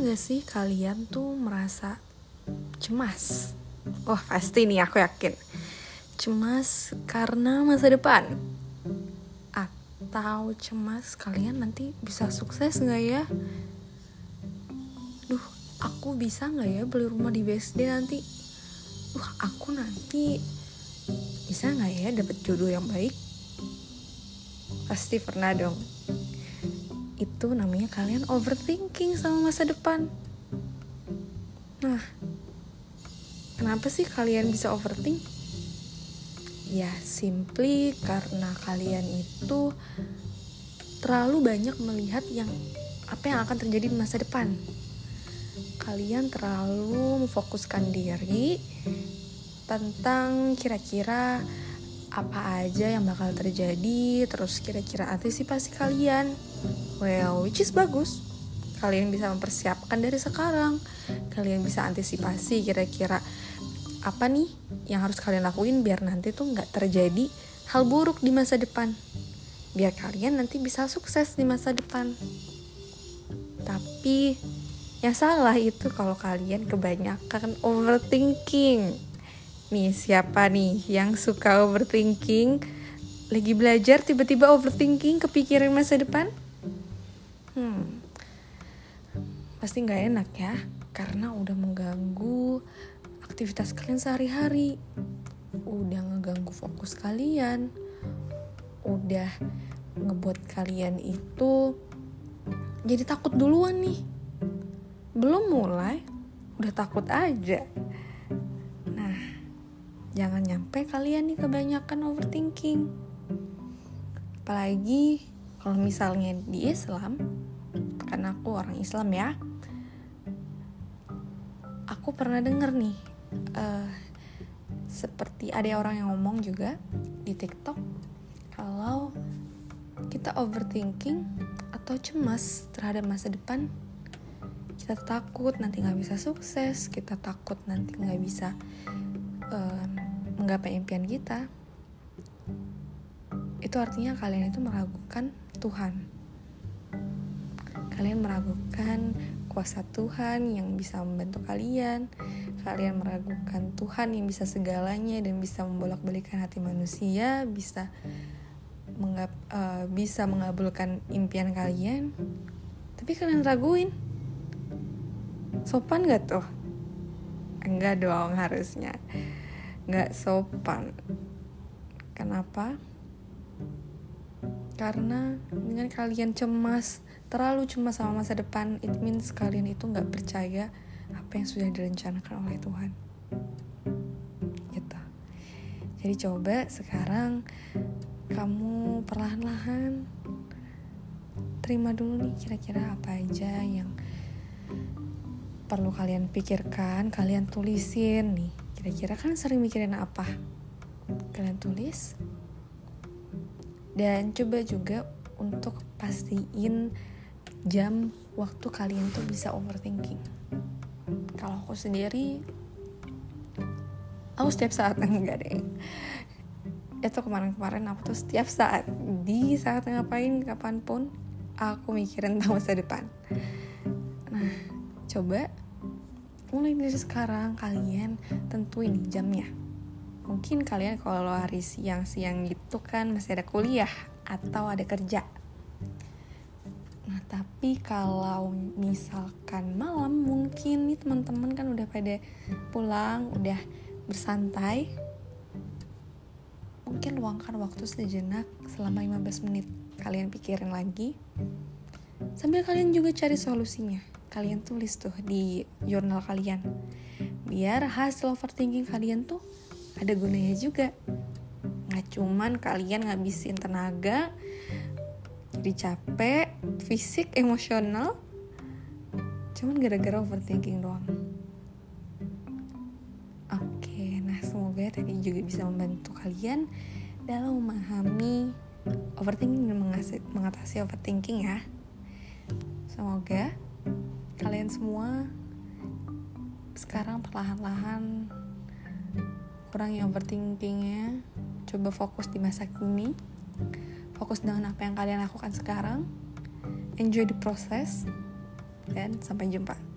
Pernah gak sih kalian tuh merasa cemas? Wah pasti nih aku yakin Cemas karena masa depan Atau cemas kalian nanti bisa sukses gak ya? Duh aku bisa gak ya beli rumah di BSD nanti? Duh aku nanti bisa gak ya dapet jodoh yang baik? Pasti pernah dong itu namanya kalian overthinking sama masa depan. Nah, kenapa sih kalian bisa overthink? Ya, simply karena kalian itu terlalu banyak melihat yang apa yang akan terjadi di masa depan. Kalian terlalu memfokuskan diri tentang kira-kira apa aja yang bakal terjadi, terus kira-kira antisipasi kalian. Well, which is bagus. Kalian bisa mempersiapkan dari sekarang. Kalian bisa antisipasi kira-kira apa nih yang harus kalian lakuin biar nanti tuh nggak terjadi hal buruk di masa depan. Biar kalian nanti bisa sukses di masa depan. Tapi yang salah itu kalau kalian kebanyakan overthinking Nih, siapa nih yang suka overthinking? Lagi belajar tiba-tiba overthinking kepikiran masa depan? Hmm, pasti nggak enak ya, karena udah mengganggu aktivitas kalian sehari-hari, udah ngeganggu fokus kalian, udah ngebuat kalian itu jadi takut duluan nih. Belum mulai, udah takut aja jangan nyampe kalian nih kebanyakan overthinking. Apalagi kalau misalnya di Islam karena aku orang Islam ya aku pernah denger nih uh, seperti ada orang yang ngomong juga di TikTok kalau kita overthinking atau cemas terhadap masa depan kita takut nanti nggak bisa sukses kita takut nanti nggak bisa menggapai impian kita. Itu artinya kalian itu meragukan Tuhan. Kalian meragukan kuasa Tuhan yang bisa membantu kalian. Kalian meragukan Tuhan yang bisa segalanya dan bisa membolak-balikan hati manusia bisa mengab, uh, bisa mengabulkan impian kalian. Tapi kalian raguin. Sopan gak tuh? Enggak dong harusnya nggak sopan. Kenapa? Karena dengan kalian cemas terlalu cemas sama masa depan it means kalian itu nggak percaya apa yang sudah direncanakan oleh Tuhan. Gitu. Jadi coba sekarang kamu perlahan-lahan terima dulu nih kira-kira apa aja yang perlu kalian pikirkan kalian tulisin nih Kira-kira kan sering mikirin apa? Kalian tulis. Dan coba juga untuk pastiin jam waktu kalian tuh bisa overthinking. Kalau aku sendiri, aku setiap saat enggak deh. Itu kemarin-kemarin aku tuh setiap saat di saat ngapain kapan pun aku mikirin tentang masa depan. Nah, coba mulai dari sekarang kalian tentuin jamnya. Mungkin kalian kalau hari siang-siang gitu kan masih ada kuliah atau ada kerja. Nah tapi kalau misalkan malam mungkin nih teman-teman kan udah pada pulang udah bersantai mungkin luangkan waktu sejenak selama 15 menit kalian pikirin lagi. Sambil kalian juga cari solusinya kalian tulis tuh di jurnal kalian. Biar hasil overthinking kalian tuh ada gunanya juga. Nggak cuman kalian ngabisin tenaga jadi capek fisik emosional cuman gara-gara overthinking doang. Oke nah semoga tadi juga bisa membantu kalian dalam memahami overthinking dan mengatasi overthinking ya. Semoga kalian semua sekarang perlahan-lahan kurangi overthinkingnya. Coba fokus di masa kini. Fokus dengan apa yang kalian lakukan sekarang. Enjoy the process. Dan sampai jumpa.